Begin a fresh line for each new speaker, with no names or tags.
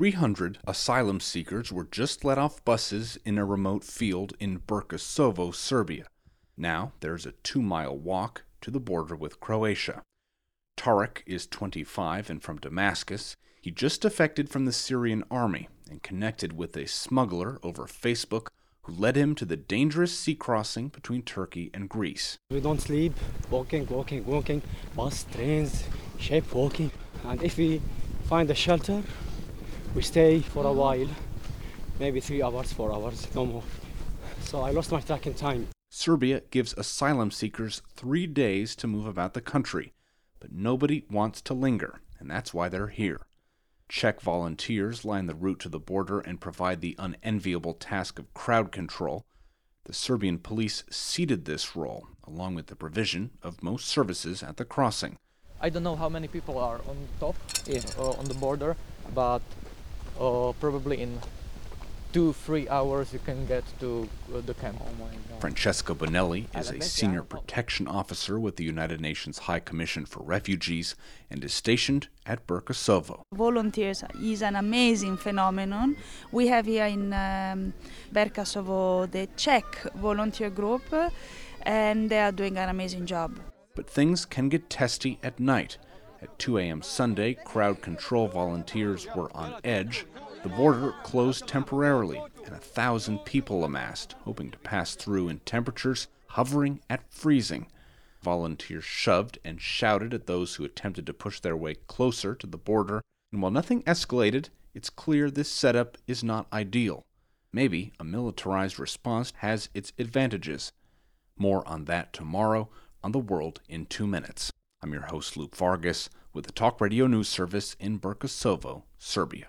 300 asylum seekers were just let off buses in a remote field in Berkasovo, Serbia. Now there's a two mile walk to the border with Croatia. Tarek is 25 and from Damascus. He just defected from the Syrian army and connected with a smuggler over Facebook who led him to the dangerous sea crossing between Turkey and Greece.
We don't sleep, walking, walking, walking, bus, trains, ship, walking. And if we find a shelter, we stay for a while, maybe three hours, four hours, no more. So I lost my track in time.
Serbia gives asylum seekers three days to move about the country, but nobody wants to linger, and that's why they're here. Czech volunteers line the route to the border and provide the unenviable task of crowd control. The Serbian police ceded this role, along with the provision of most services at the crossing.
I don't know how many people are on top uh, on the border, but uh, probably in two, three hours you can get to uh, the camp.
Francesca Bonelli is a senior protection officer with the United Nations High Commission for Refugees and is stationed at Berkasovo.
Volunteers is an amazing phenomenon. We have here in um, Berkasovo the Czech volunteer group, and they are doing an amazing job.
But things can get testy at night. At 2 a.m. Sunday, crowd control volunteers were on edge. The border closed temporarily, and a thousand people amassed, hoping to pass through in temperatures hovering at freezing. Volunteers shoved and shouted at those who attempted to push their way closer to the border, and while nothing escalated, it's clear this setup is not ideal. Maybe a militarized response has its advantages. More on that tomorrow on The World in Two Minutes. I'm your host, Luke Vargas, with the Talk Radio News Service in Berkasovo, Serbia.